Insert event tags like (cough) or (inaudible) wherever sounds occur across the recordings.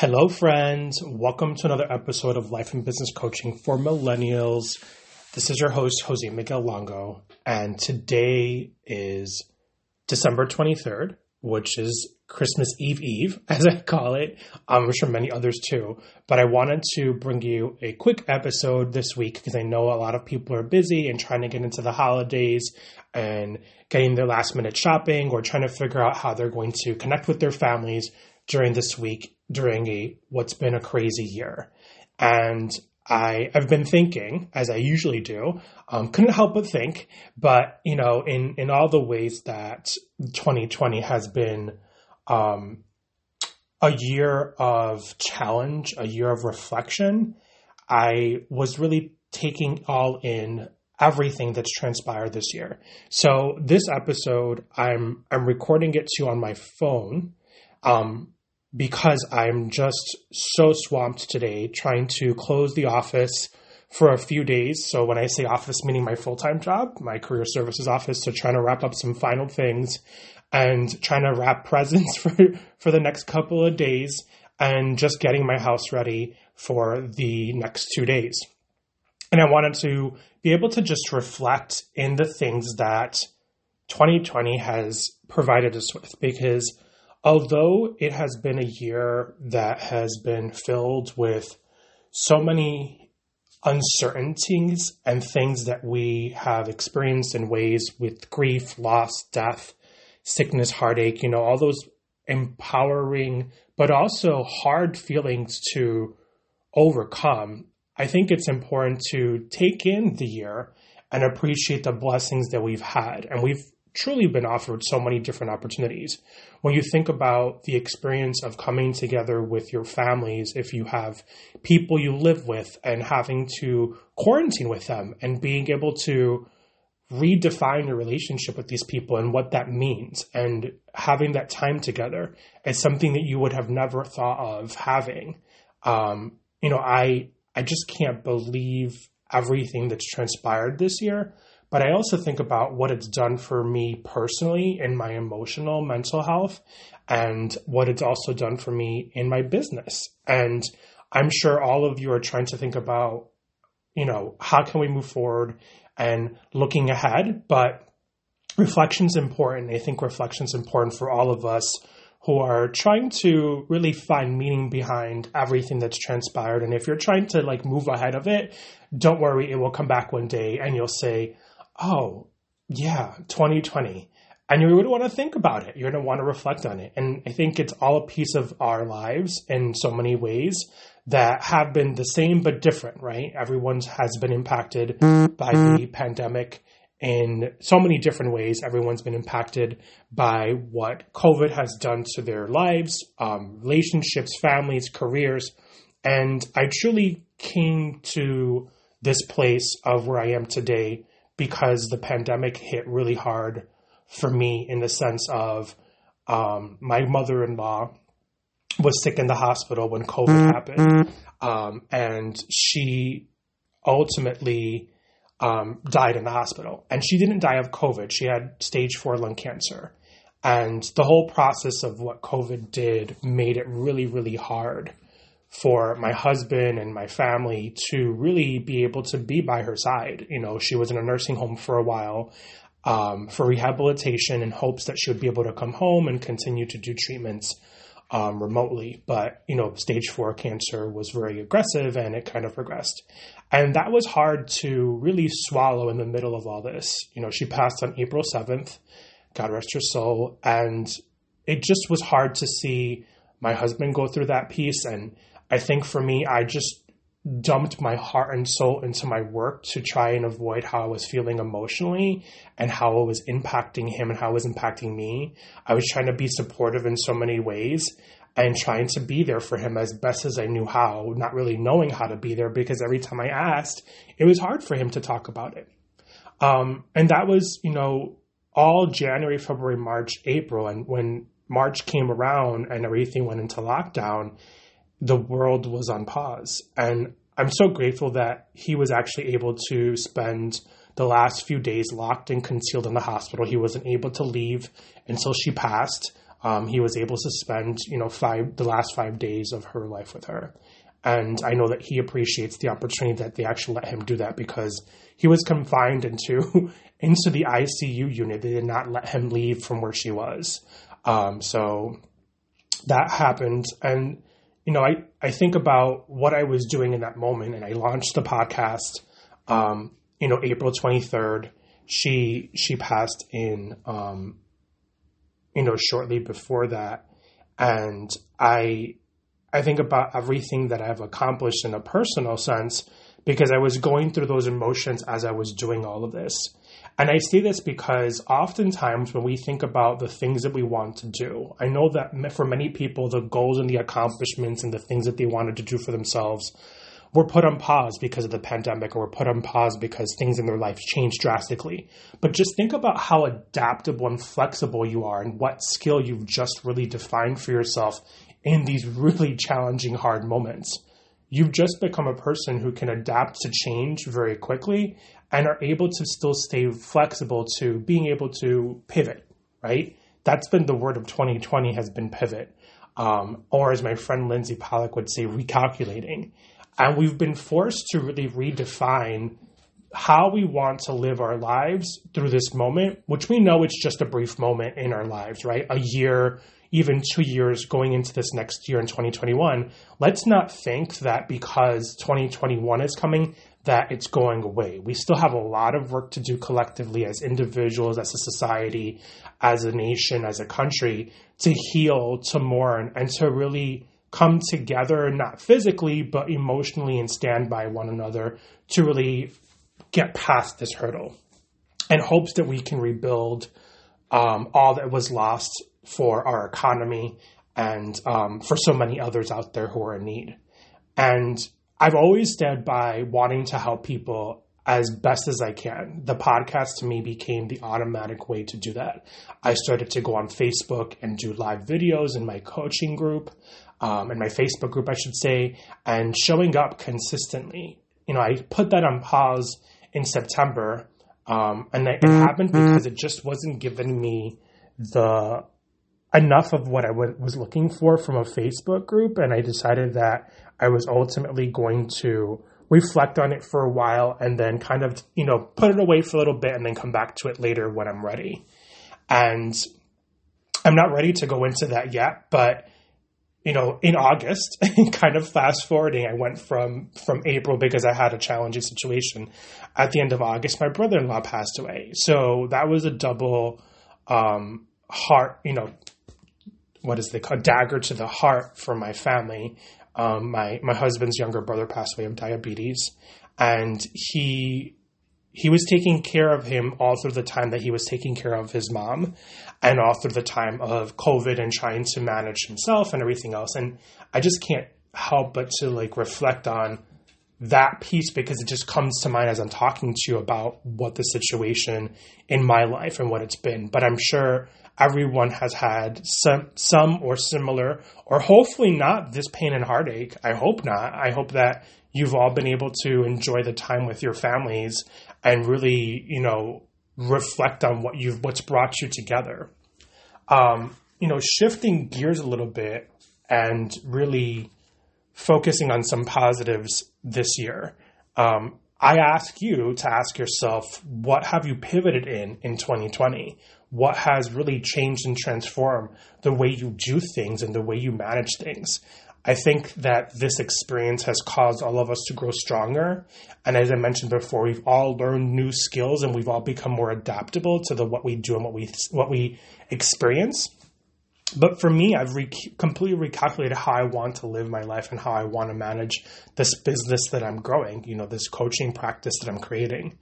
Hello, friends. Welcome to another episode of Life and Business Coaching for Millennials. This is your host, Jose Miguel Longo, and today is December 23rd, which is Christmas Eve Eve, (laughs) as I call it. I'm sure many others too. But I wanted to bring you a quick episode this week because I know a lot of people are busy and trying to get into the holidays and getting their last minute shopping or trying to figure out how they're going to connect with their families during this week during a what's been a crazy year. And I have been thinking, as I usually do, um, couldn't help but think, but you know, in in all the ways that 2020 has been um, a year of challenge, a year of reflection, I was really taking all in everything that's transpired this year. So this episode, I'm I'm recording it to on my phone. Um, because I'm just so swamped today trying to close the office for a few days. So when I say office, meaning my full time job, my career services office, so trying to wrap up some final things and trying to wrap (laughs) presents for for the next couple of days and just getting my house ready for the next two days. And I wanted to be able to just reflect in the things that 2020 has provided us with because although it has been a year that has been filled with so many uncertainties and things that we have experienced in ways with grief, loss, death, sickness, heartache, you know, all those empowering but also hard feelings to overcome. I think it's important to take in the year and appreciate the blessings that we've had. And we've truly been offered so many different opportunities. When you think about the experience of coming together with your families, if you have people you live with and having to quarantine with them and being able to redefine your relationship with these people and what that means and having that time together is something that you would have never thought of having. Um, you know, I I just can't believe everything that's transpired this year. But I also think about what it's done for me personally in my emotional mental health and what it's also done for me in my business. And I'm sure all of you are trying to think about, you know, how can we move forward and looking ahead, but reflection's important. I think reflection's important for all of us who are trying to really find meaning behind everything that's transpired. And if you're trying to like move ahead of it, don't worry, it will come back one day and you'll say, oh, yeah, 2020. And you're going to want to think about it. You're going to want to reflect on it. And I think it's all a piece of our lives in so many ways that have been the same but different, right? Everyone's has been impacted by the pandemic in so many different ways. Everyone's been impacted by what COVID has done to their lives, um, relationships, families, careers. And I truly came to this place of where I am today because the pandemic hit really hard for me in the sense of um, my mother in law was sick in the hospital when COVID happened. Um, and she ultimately um, died in the hospital. And she didn't die of COVID, she had stage four lung cancer. And the whole process of what COVID did made it really, really hard for my husband and my family to really be able to be by her side. You know, she was in a nursing home for a while um, for rehabilitation in hopes that she would be able to come home and continue to do treatments um, remotely. But, you know, stage four cancer was very aggressive and it kind of progressed. And that was hard to really swallow in the middle of all this. You know, she passed on April 7th, God rest her soul. And it just was hard to see my husband go through that piece and I think for me, I just dumped my heart and soul into my work to try and avoid how I was feeling emotionally and how it was impacting him and how it was impacting me. I was trying to be supportive in so many ways and trying to be there for him as best as I knew how, not really knowing how to be there because every time I asked, it was hard for him to talk about it. Um, and that was, you know, all January, February, March, April. And when March came around and everything went into lockdown, the world was on pause. And I'm so grateful that he was actually able to spend the last few days locked and concealed in the hospital. He wasn't able to leave until she passed. Um, he was able to spend, you know, five the last five days of her life with her, and I know that he appreciates the opportunity that they actually let him do that because he was confined into (laughs) into the ICU unit. They did not let him leave from where she was. Um, so that happened, and you know, I I think about what I was doing in that moment, and I launched the podcast. Um, you know, April twenty third. She she passed in um, you know shortly before that, and I I think about everything that I've accomplished in a personal sense because I was going through those emotions as I was doing all of this. And I say this because oftentimes when we think about the things that we want to do, I know that for many people, the goals and the accomplishments and the things that they wanted to do for themselves were put on pause because of the pandemic or were put on pause because things in their life changed drastically. But just think about how adaptable and flexible you are and what skill you've just really defined for yourself in these (laughs) really challenging, hard moments. You've just become a person who can adapt to change very quickly and are able to still stay flexible to being able to pivot, right? That's been the word of 2020 has been pivot. Um, or as my friend Lindsey Pollak would say, recalculating. And we've been forced to really redefine how we want to live our lives through this moment, which we know it's just a brief moment in our lives, right? A year, even two years going into this next year in 2021, let's not think that because 2021 is coming, that it's going away. We still have a lot of work to do collectively as individuals, as a society, as a nation, as a country to heal, to mourn, and to really come together, not physically, but emotionally and stand by one another to really get past this hurdle and hopes that we can rebuild um, all that was lost for our economy and um, for so many others out there who are in need. And I've always stood by wanting to help people as best as I can. The podcast to me became the automatic way to do that. I started to go on Facebook and do live videos in my coaching group, um, in my Facebook group, I should say, and showing up consistently. You know, I put that on pause in September, um, and it happened because it just wasn't giving me the enough of what I w- was looking for from a Facebook group, and I decided that I was ultimately going to reflect on it for a while and then kind of, you know, put it away for a little bit and then come back to it later when I'm ready. And I'm not ready to go into that yet, but you know, in August, (laughs) kind of fast forwarding, I went from from April because I had a challenging situation. At the end of August, my brother in law passed away, so that was a double um, heart, you know, what is the dagger to the heart for my family. Um, my my husband's younger brother passed away of diabetes, and he he was taking care of him all through the time that he was taking care of his mom, and all through the time of COVID and trying to manage himself and everything else. And I just can't help but to like reflect on that piece because it just comes to mind as I'm talking to you about what the situation in my life and what it's been. But I'm sure everyone has had some some or similar or hopefully not this pain and heartache. I hope not. I hope that you've all been able to enjoy the time with your families and really you know reflect on what you've what's brought you together. Um, you know shifting gears a little bit and really focusing on some positives this year um, I ask you to ask yourself, what have you pivoted in in 2020? what has really changed and transformed the way you do things and the way you manage things. I think that this experience has caused all of us to grow stronger. And as I mentioned before, we've all learned new skills and we've all become more adaptable to the what we do and what we what we experience. But for me, I've re- completely recalculated how I want to live my life and how I want to manage this business that I'm growing. You know, this coaching practice that I'm creating.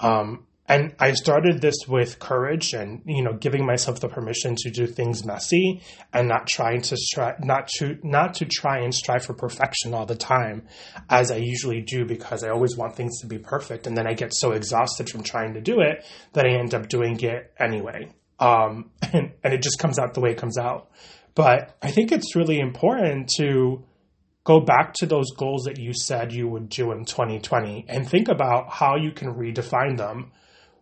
Um, and I started this with courage and you know giving myself the permission to do things messy and not trying to try not to not to try and strive for perfection all the time as I usually do because I always want things to be perfect and then I get so exhausted from trying to do it that I end up doing it anyway um, (laughs) and and it just comes out the way it comes out but I think it's really important to go back to those goals that you said you would do in 2020 and think about how you can redefine them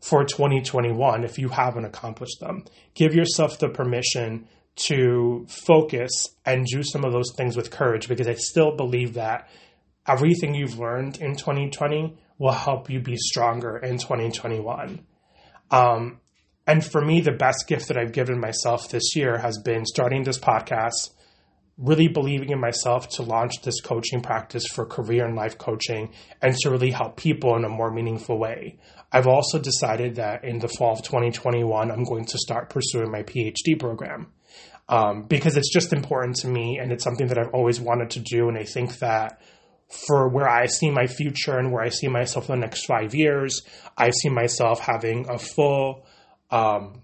for 2021 if you haven't accomplished them. Give yourself the permission to focus and do some of those things with courage because I still believe that everything you've learned in 2020 will help you be stronger in 2021. Um, and for me, the best gift that I've given myself this year has been starting this podcast, really believing in myself to launch this coaching practice for career and life coaching and to really help people in a more meaningful way. I've also decided that in the fall of 2021, I'm going to start pursuing my PhD program um, because it's just important to me and it's something that I've always wanted to do. And I think that for where I see my future and where I see myself in the next five years, I see myself having a full um,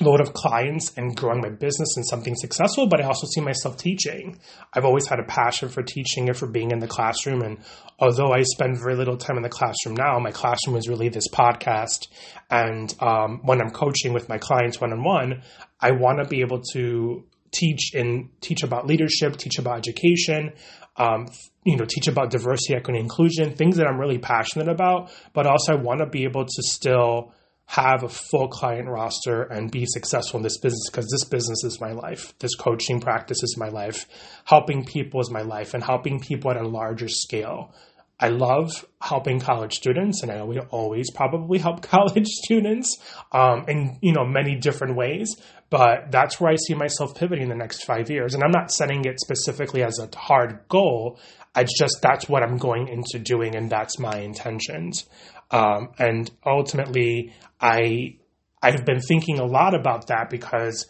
load of clients and growing my business and something successful, but I also see myself teaching. I've always had a passion for teaching and for being in the classroom. And although I spend very little time in the classroom now, my classroom is really this podcast. And um, when I'm coaching with my clients one on one, I want to be able to teach and teach about leadership, teach about education, um, you know, teach about diversity, equity, inclusion, things that I'm really passionate about. But also, I want to be able to still have a full client roster and be successful in this business because this business is my life. This coaching practice is my life. Helping people is my life and helping people at a larger scale. I love helping college students, and I will always probably help (laughs) college students um, in you know many different ways. But that's where I see myself pivoting the next five years, and I'm not setting it specifically as a hard goal. It's just that's what I'm going into doing, and that's my intentions. Um, and ultimately, I I've been thinking a lot about that because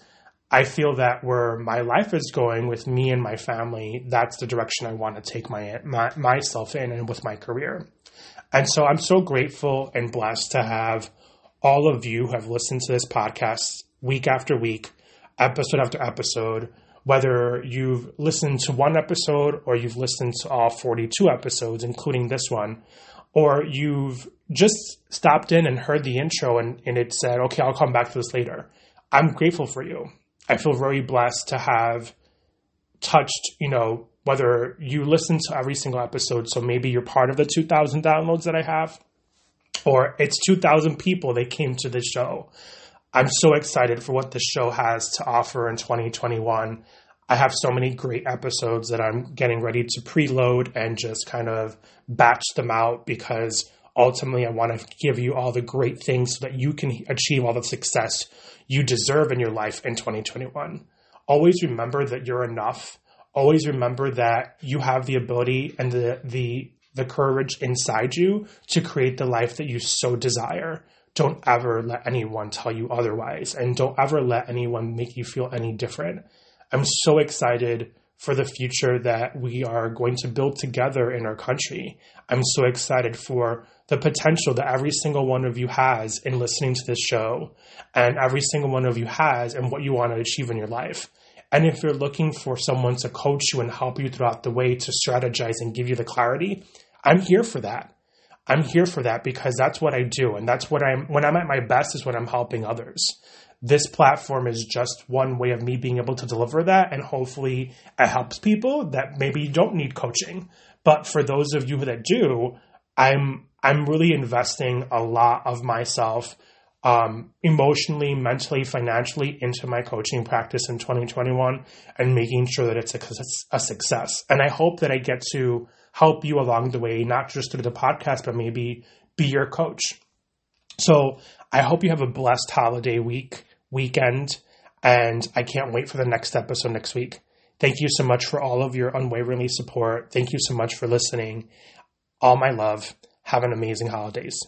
I feel that where my life is going with me and my family, that's the direction I want to take my, my myself in and with my career. And so I'm so grateful and blessed to have all of you who have listened to this podcast week after week, episode after episode, whether you've listened to one episode or you've listened to all 42 episodes, including this one, or you've just stopped in and heard the intro and, and it said, okay, I'll come back to this later. I'm grateful for you. I feel very blessed to have touched, you know, whether you listen to every single episode, so maybe you're part of the 2,000 downloads that I have, or it's 2,000 people that came to this show. I'm so excited for what this show has to offer in 2021. I have so many great episodes that I'm getting ready to preload and just kind of batch them out because ultimately I want to give you all the great things so that you can achieve all the success you deserve in your life in 2021. Always remember that you're enough. Always remember that you have the ability and the the the courage inside you to create the life that you so desire. Don't ever let anyone tell you otherwise and don't ever let anyone make you feel any different. I'm so excited for the future that we are going to build together in our country. I'm so excited for the potential that every single one of you has in listening to this show and every single one of you has in what you want to achieve in your life. And if you're looking for someone to coach you and help you throughout the way to strategize and give you the clarity, I'm here for that. I'm here for that because that's what I do. And that's what I'm, when I'm at my best is when I'm helping others this platform is just one way of me being able to deliver that and hopefully it helps people that maybe don't need coaching but for those of you that do i'm i'm really investing a lot of myself um, emotionally mentally financially into my coaching practice in 2021 and making sure that it's a, a success and i hope that i get to help you along the way not just through the podcast but maybe be your coach so I hope you have a blessed holiday week weekend, and I can't wait for the next episode next week. Thank you so much for all of your unwaveringly support. Thank you so much for listening. All my love. Have an amazing holidays.